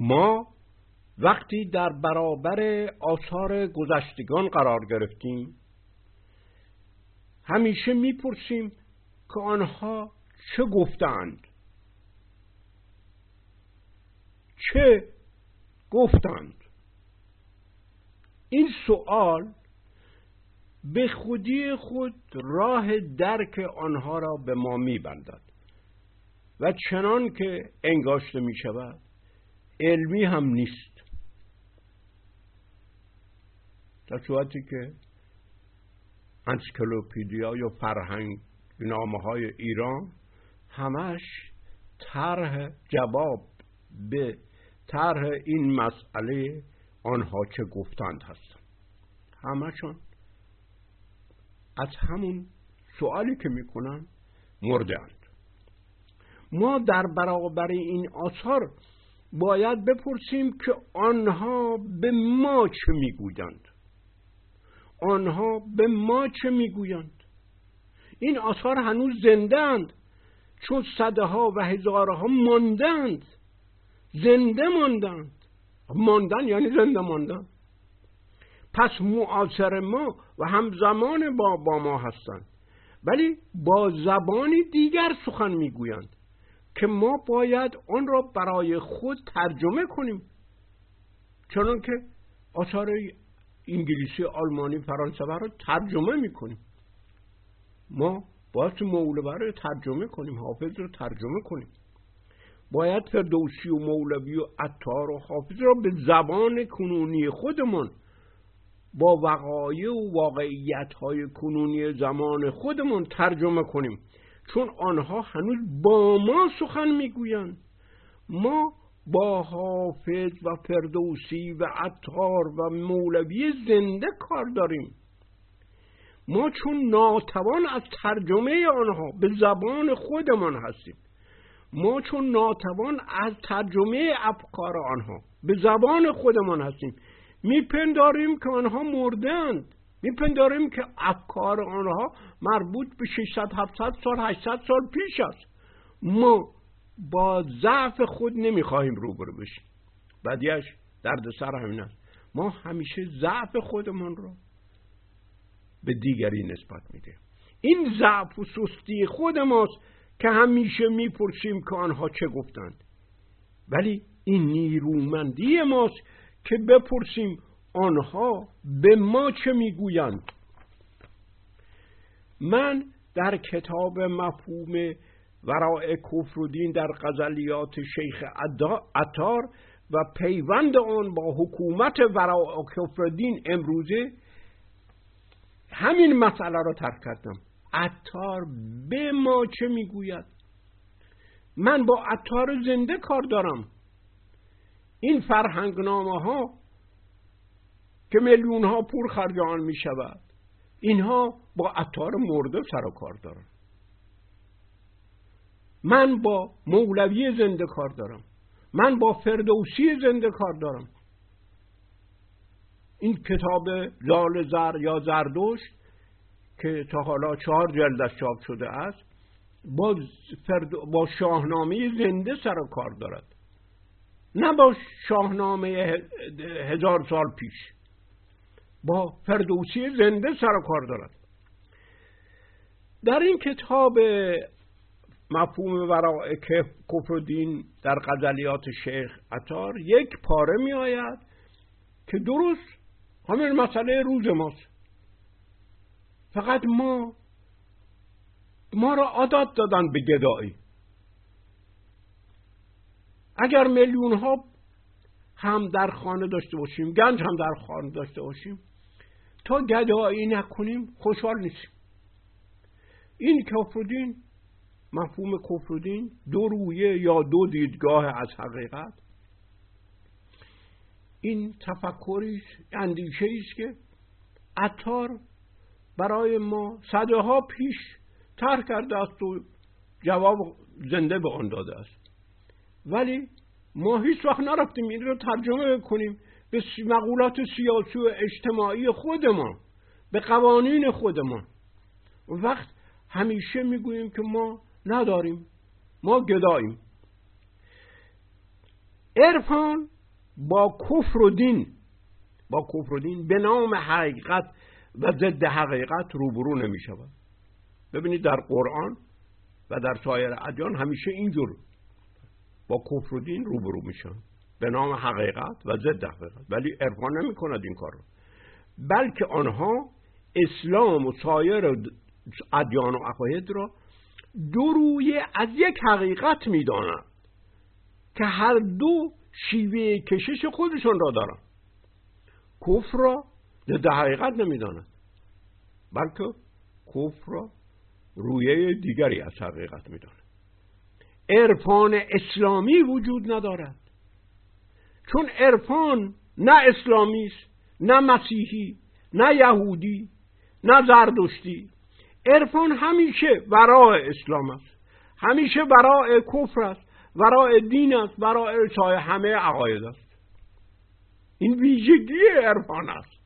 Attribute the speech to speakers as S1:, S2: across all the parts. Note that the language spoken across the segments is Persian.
S1: ما وقتی در برابر آثار گذشتگان قرار گرفتیم همیشه می‌پرسیم که آنها چه گفتند. چه گفتند؟ این سوال به خودی خود راه درک آنها را به ما میبندد و چنان که انگاشته می شود علمی هم نیست. در صورتی که انسکلوپیدیا یا فرهنگ نامه های ایران همش طرح جواب به طرح این مسئله آنها چه گفتند هستند همشون از همون سوالی که می‌کنن مردند ما در برابر این آثار باید بپرسیم که آنها به ما چه می‌گویند؟ آنها به ما چه می‌گویند؟ این آثار هنوز زندند چون صده ها و هزارها ماندند زنده ماندند. ماندن یعنی زنده ماندن. پس معاصر ما و همزمان با, با ما هستند. ولی با زبانی دیگر سخن می‌گویند. که ما باید آن را برای خود ترجمه کنیم. چون که آثار انگلیسی آلمانی فرانسوی رو ترجمه می‌کنیم. ما باید مولوی رو ترجمه کنیم حافظ رو ترجمه کنیم. باید فردوسی و مولوی و عطار و حافظ را به زبان کنونی خودمان با وقایع و واقعیت های کنونی زمان خودمان ترجمه کنیم. چون آنها هنوز با ما سخن می‌گویند. ما با حافظ و فردوسی و عطار و مولوی زنده کار داریم. ما چون ناتوان از ترجمه آنها به زبان خودمان هستیم. ما چون ناتوان از ترجمه افکار آنها به زبان خودمان هستیم. میپنداریم که آنها مردند میپنداریم که افکار آنها مربوط به 600 700 سال 800 سال پیش است. ما با ضعف خود نمی‌خواهیم روبرو بشیم. بعدیش درد سر همین است. ما همیشه ضعف خودمان رو به دیگری نسبت میده این ضعف و سستی خود ماست که همیشه می‌پرسیم که آنها چه گفتند. ولی این نیرومندی ماست که بپرسیم آنها به ما چه می‌گویند؟ من در کتاب مفهوم ورای کفر و دین در غزلیات شیخ عطار و پیوند آن با حکومت ورای کفر دین امروزه همین مسئله را ترک کردم. عطار به ما چه می‌گوید؟ من با عطار زنده کار دارم. این فرهنگنامه ها که میلیون ها پور خرج آن می شود اینها با عطار مرده سر و کار دارن. من با مولوی زنده کار دارم. من با فردوسی زنده کار دارم. این کتاب لال زر یا زردشت که تا حالا چهار جلدش چاپ شده است با, فرد... با شاهنامه زنده سر و کار دارد. نه با شاهنامه هزار سال پیش. با فردوسی زنده سر و کار دارد. در این کتاب مفهوم ورای کفر و دین در غزلیات شیخ عطار یک پاره می آید که درست همین مسئله روز ماست. فقط ما ما را عادت دادن به گدایی. اگر میلیون ها هم در خانه داشته باشیم گنج هم در خانه داشته باشیم تا گدایی نکنیم خوشحال نیستیم. این کفرودین مفهوم کفرودین دو رویه یا دو دیدگاه از حقیقت. این تفکریش اندیشه است که عطار برای ما صده ها پیش تر کرده است و جواب زنده به آن داده است. ولی ما هیچ وقت نرفتیم این رو ترجمه کنیم. به مقولات سیاسی و اجتماعی خودمان به قوانین خودمان. وقت همیشه می‌گوییم که ما نداریم ما گداییم. عرفان با کفر و دین با کفر و دین به نام حقیقت و ضد حقیقت روبرو نمی شود ببینید در قرآن و در سایر ادیان همیشه اینجور. با کفر و دین روبرو میشن. به نام حقیقت و ضد حقیقت. ولی عرفان نمی کند این کار رو بلکه آنها اسلام و سایر ادیان و عقاید را دو روی از یک حقیقت می‌دانند که هر دو شیوه کشش خودشون را دارند. کفر را ضد حقیقت نمی‌داند بلکه کفر را رویه دیگری از حقیقت می‌داند عرفان اسلامی وجود ندارد. چون عرفان نه اسلامی است نه مسیحی نه یهودی نه زردشتی. عرفان همیشه ورای اسلام است همیشه ورای کفر است ورای دین است ورای سای همه عقاید است. این ویژگی عرفان است.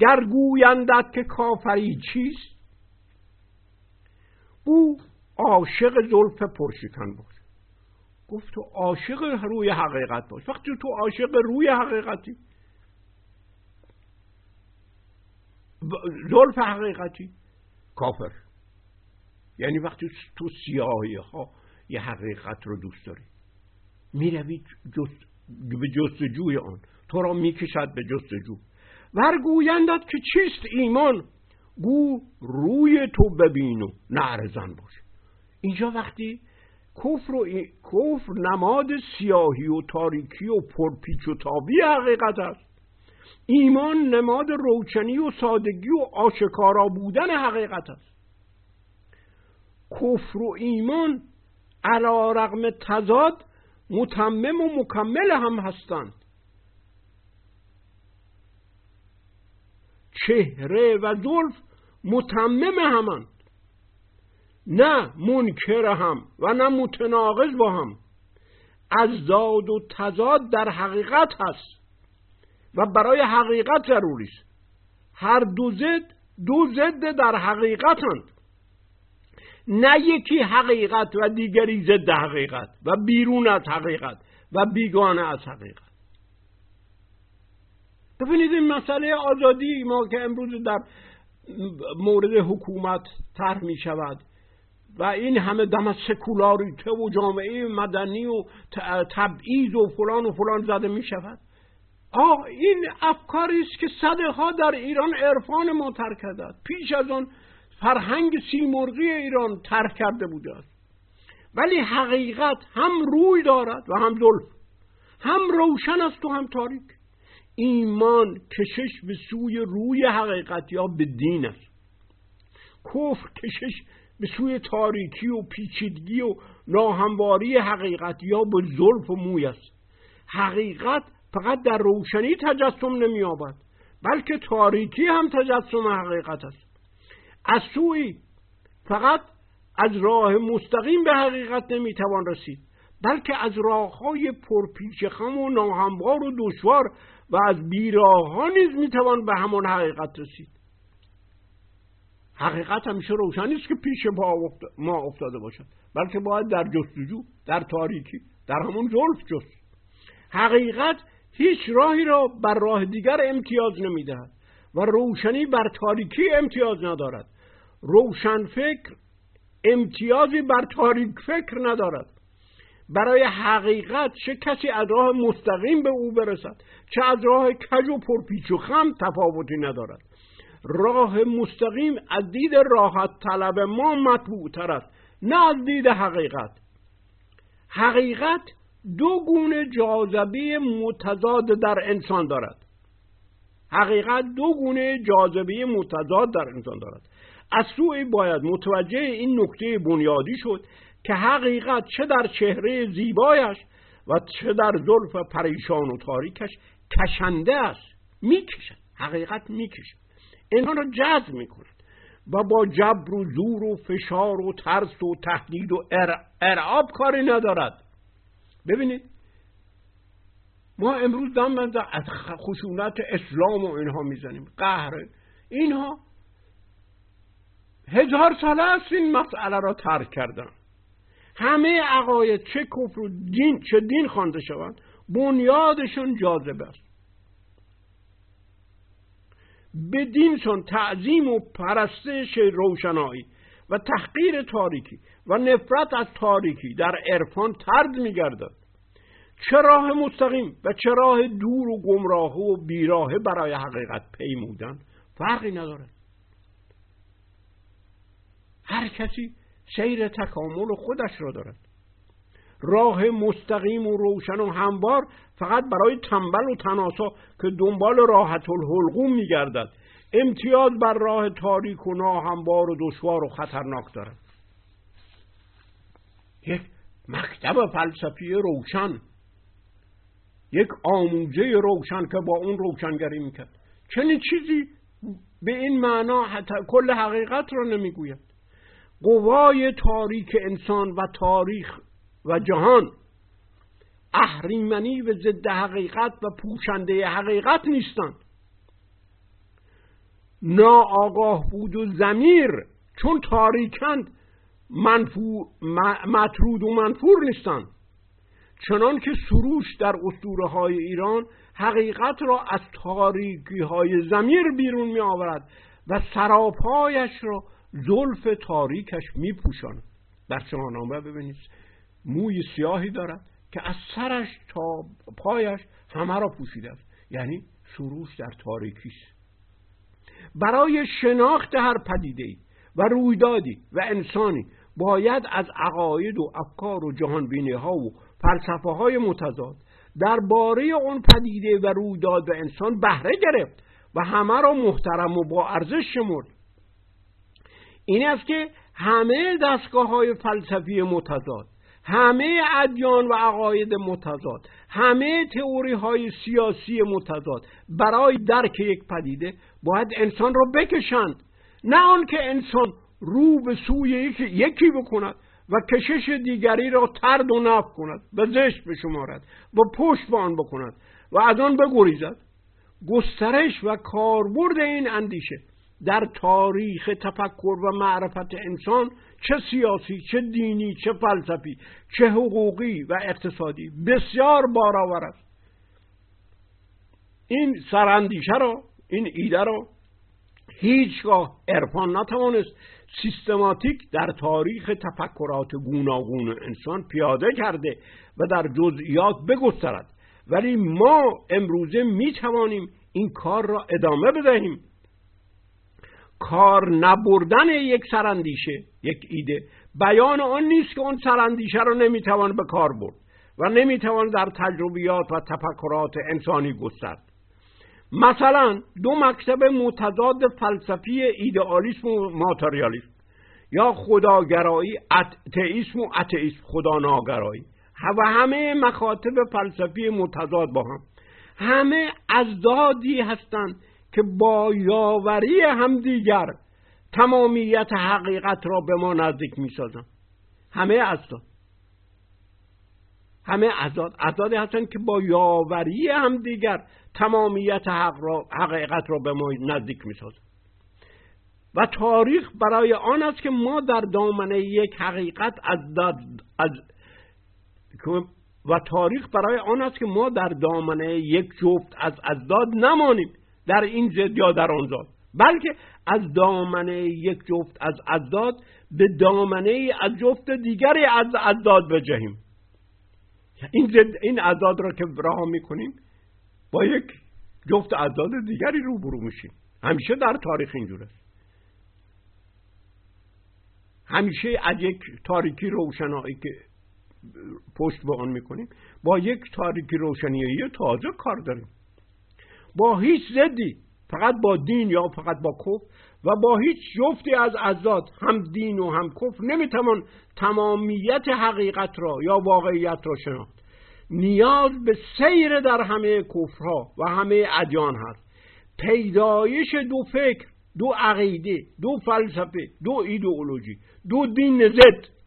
S1: گر گویندت که کافری چیست او عاشق زلف پرشکن باش. گفت تو عاشق روی حقیقت باش. وقتی تو عاشق روی حقیقتی. زلف حقیقتی. کافر. یعنی وقتی تو سیاهی ها یه حقیقت رو دوست داری. می‌روی جست به جستجوی آن. تو را می‌کشد به جستجو. ورگویندت که چیست ایمان؟ گو روی تو ببین و نعرزن باش. اینجا وقتی کفر و کفر نماد سیاهی و تاریکی و پرپیچ و تابی حقیقت است. ایمان نماد روشنی و سادگی و آشکارا بودن حقیقت است. کفر و ایمان علا رغم تضاد متمم و مکمل هم هستند. چهره و زلف متمم همند. نه منکر هم و نه متناقض با هم. از زاد و تضاد در حقیقت هست و برای حقیقت ضروری است. هر دو زد دو ضد در حقیقتند. نه یکی حقیقت و دیگری ضد حقیقت و بیرون از حقیقت و بیگانه از حقیقت. ببینید این مسئله آزادی ما که امروز در مورد حکومت طرح می شود و این همه دم سکولاریته و جامعه مدنی و تبعیض و فلان و فلان زده می شود آه این افکاری است که صدها در ایران عرفان ما ترک کرده پیش از آن فرهنگ سیمرغی ایران ترک کرده بوده است. ولی حقیقت هم روی دارد و هم زلف هم روشن است و هم تاریک. ایمان کشش به سوی روی حقیقت یا به دین است. کفر کشش به سوی تاریکی و پیچیدگی و ناهمواری حقیقت یا به زلف و موی است. حقیقت فقط در روشنی تجسم نمییابد بلکه تاریکی هم تجسم حقیقت است. از سوی فقط از راه مستقیم به حقیقت نمی‌توان رسید بلکه از راه های پرپیچ خم و ناهموار و دشوار و از بیراه ها نیز می‌توان به همان حقیقت رسید. حقیقت همیشه روشنی است که پیش ما افتاده باشد. بلکه باید در جستجو در تاریکی در همون زلف جست. حقیقت هیچ راهی را بر راه دیگر امتیاز نمی‌دهد و روشنی بر تاریکی امتیاز ندارد. روشن فکر امتیازی بر تاریک فکر ندارد. برای حقیقت چه کسی از راه مستقیم به او برسد؟ چه از راه کج و پرپیچ و خم تفاوتی ندارد؟ راه مستقیم از دید راحت طلب ما مطبوع تر است نه از دید حقیقت. حقیقت دو گونه جاذبه متضاد در انسان دارد. حقیقت دو گونه جاذبه متضاد در انسان دارد. از سوی باید متوجه این نکته بنیادی شد که حقیقت چه در چهره زیبایش و چه در زلف پریشان و تاریکش کشنده است می‌کشد. حقیقت می‌کشد. اینها را جذب می‌کند و با جبر و زور و فشار و ترس و تهدید و ارعاب کاری ندارد. ببینید ما امروز دم از خشونت اسلام و اینها می‌زنیم. قهر. اینها هزار ساله است این مسئله را ترک کردن. همه عقاید چه کفر و دین چه دین خوانده شوند بنیادشون جاذبه است. به دینسون تعظیم و پرستش روشنایی و تحقیر تاریکی و نفرت از تاریکی در عرفان ترد میگردد. چه راه مستقیم و چه راه دور و گمراه و بیراهه برای حقیقت پیمودن فرقی ندارد. هر کسی سیر تکامل خودش را دارد. راه مستقیم و روشن و هموار فقط برای تنبل و تناسا که دنبال راحت الحلقوم میگردد. امتیاز بر راه تاریک و ناهموار و دشوار و خطرناک دارد. یک مکتب فلسفی روشن. یک آموزه روشن که با اون روشنگری می‌کرد. چنین چیزی به این معنا حتی کل حقیقت را نمی‌گوید. قوای تاریک انسان و تاریخ و جهان. اهریمنی و ضد حقیقت و پوشنده حقیقت نیستند. ناآگاه بود و زمیر چون تاریکند منفور مطرود و منفور نیستند. چنان که سروش در اسطوره های ایران حقیقت را از تاریکی های زمیر بیرون می آورد و سراپایش را زلف تاریکش می پوشاند در شاهنامه ببینید. موی سیاهی دارد که از سرش تا پایش همه را پوشیده است. یعنی سروش در تاریکی است. برای شناخت هر پدیده و رویدادی و انسانی باید از عقاید و افکار و جهانبینی ها و فلسفه های متضاد درباره اون پدیده و رویداد و انسان بهره گرفت و همه را محترم و با ارزش شمرد. این است که همه دستگاه های فلسفی متضاد همه ادیان و عقاید متضاد همه تئوری های سیاسی متضاد برای درک یک پدیده باید انسان را بکشند. نه آنکه انسان رو به سوی یکی, یکی بکند و کشش دیگری را ترد و نف کند و زشت بشمارد و پشت به آن بکند و از آن بگریزد. گسترش و کاربرد این اندیشه در تاریخ تفکر و معرفت انسان چه سیاسی چه دینی چه فلسفی چه حقوقی و اقتصادی. بسیار بارآور است. این سراندیشه را این ایده را هیچگاه عرفان نتوانست سیستماتیک در تاریخ تفکرات گوناگون انسان پیاده کرده و در جزئیات بگسترد. ولی ما امروزه می توانیم این کار را ادامه بدهیم. کار نبردن یک سرندیشه یک ایده. بیان آن نیست که اون سرندیشه را نمی‌توان به کار برد و نمی‌توان در تجربیات و تفکرات انسانی گسترد. مثلا دو مکتب متضاد فلسفی ایدئالیسم و ماتریالیسم یا خداگرایی اتئیسم و اتئیسم خدا ناگرایی. و همه مکاتب فلسفی متضاد با هم. همه ازدادی هستند که با یاوری همدیگر تمامیت حقیقت را به ما نزدیک می سازن همه ازداد همه ازداد ازدادی هستند که با یاوری همدیگر تمامیت حق را، حقیقت را به ما نزدیک می سازن و تاریخ برای آن است که ما در دامنه یک حقیقت از از و تاریخ برای آن است که ما در دامنه یک جفت از ازداد نمانیم. در این زد یا در آن زاد بلکه از دامنه یک جفت از ازداد به دامنه از جفت دیگری از ازداد بجهیم. این زد این ازداد را که راه می‌کنیم با یک جفت ازداد دیگری روبرو میشیم. همیشه در تاریخ اینجوره همیشه از یک تاریکی روشنایی که پشت به آن می‌کنیم با یک تاریکی روشنایی تازه کار داریم. با هیچ زدی فقط با دین یا فقط با کفر و با هیچ جفتی از ازاد هم دین و هم کفر نمی‌توان تمامیت حقیقت را یا واقعیت را شناخت. نیاز به سیر در همه کفرها و همه ادیان هست. پیدایش دو فکر دو عقیده دو فلسفه دو ایدئولوژی دو دین زد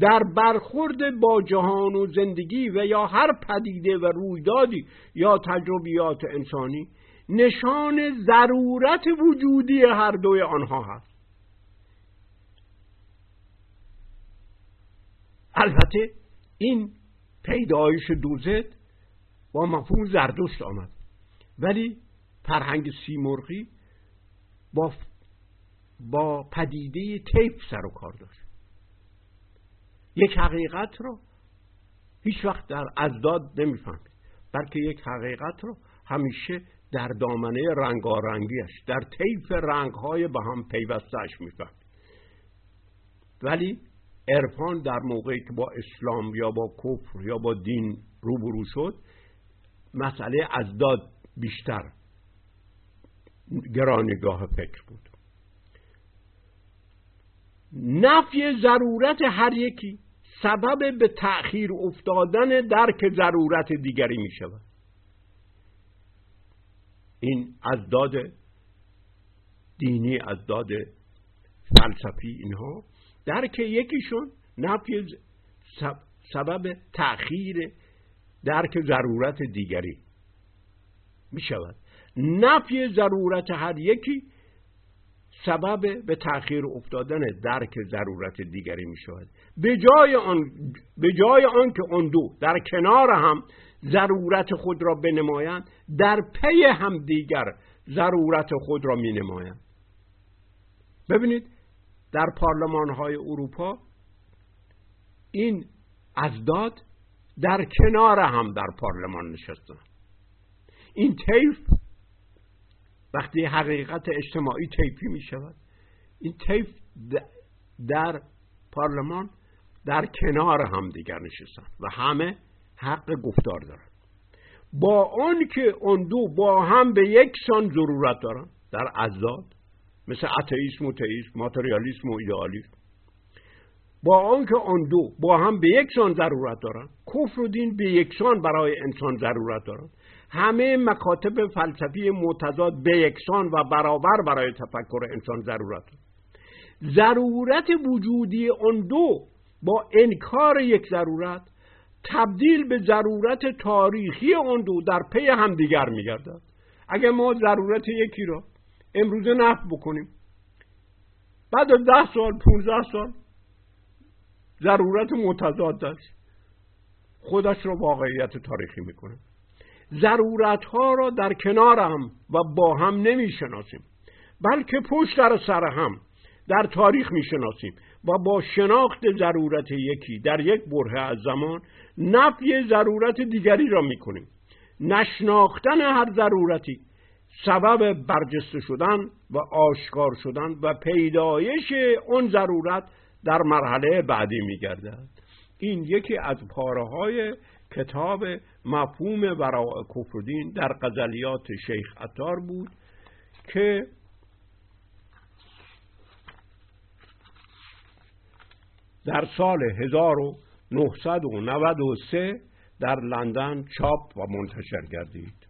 S1: در برخورد با جهان و زندگی و یا هر پدیده و رویدادی یا تجربیات انسانی نشان ضرورت وجودی هر دوی آنها هست. البته این پیدایش دوزد با مفهوم زردشت آمد. ولی فرهنگ سیمرغی با با پدیده تیپ سر و کار داشت. یک حقیقت رو هیچ وقت در ازداد نمی‌فهمید بلکه یک حقیقت رو همیشه در دامنه رنگارنگیش در طیف رنگهای به هم پیوستهش می‌فهمید ولی عرفان در موقعی که با اسلام یا با کفر یا با دین روبرو شد مسئله ازداد بیشتر گرانگاه فکر بود. نفی ضرورت هر یکی سبب به تأخیر افتادن درک ضرورت دیگری می شود این از داد دینی از داد فلسفی اینها. درک یکیشون نفی سبب تأخیر درک ضرورت دیگری می شود نفی ضرورت هر یکی سبب به تأخیر افتادن درک ضرورت دیگری می شود به جای آن به جای آن که آن دو در کنار هم ضرورت خود را بنمایند در پی هم دیگر ضرورت خود را می نمایند ببینید در پارلمان های اروپا این ازداد در کنار هم در پارلمان نشستن. این طیف وقتی حقیقت اجتماعی تیپی می شود این تیف در پارلمان در کنار هم دیگر نشستن و همه حق گفتار دارن. با آن که اون دو با هم به یک سان ضرورت دارن در ازاد مثل اتئیسم و تئیسم ماتریالیسم و ایدئالیسم. با آنکه آن دو با هم به یک سان ضرورت دارن کفر و دین به یکسان برای انسان ضرورت دارن. همه مکاتب فلسفی متضاد به یکسان و برابر برای تفکر انسان ضرورت ضرورت وجودی آن دو با انکار یک ضرورت تبدیل به ضرورت تاریخی آن دو در پی همدیگر میگردد. اگر ما ضرورت یکی را امروزه نفت بکنیم بعد از ده سال پونزده سال ضرورت متضاد داشت. خودش را واقعیت تاریخی می‌کنه. ضرورت ها را در کنار هم و با هم نمی شناسیم بلکه پشت در سر هم در تاریخ می شناسیم و با شناخت ضرورت یکی در یک بره از زمان نفی ضرورت دیگری را می کنیم نشناختن هر ضرورتی سبب برجسته شدن و آشکار شدن و پیدایش اون ضرورت در مرحله بعدی می گردد این یکی از پاره های کتاب مفهوم وراء کفردین در غزلیات شیخ عطار بود که در سال 1993 در لندن چاپ و منتشر گردید.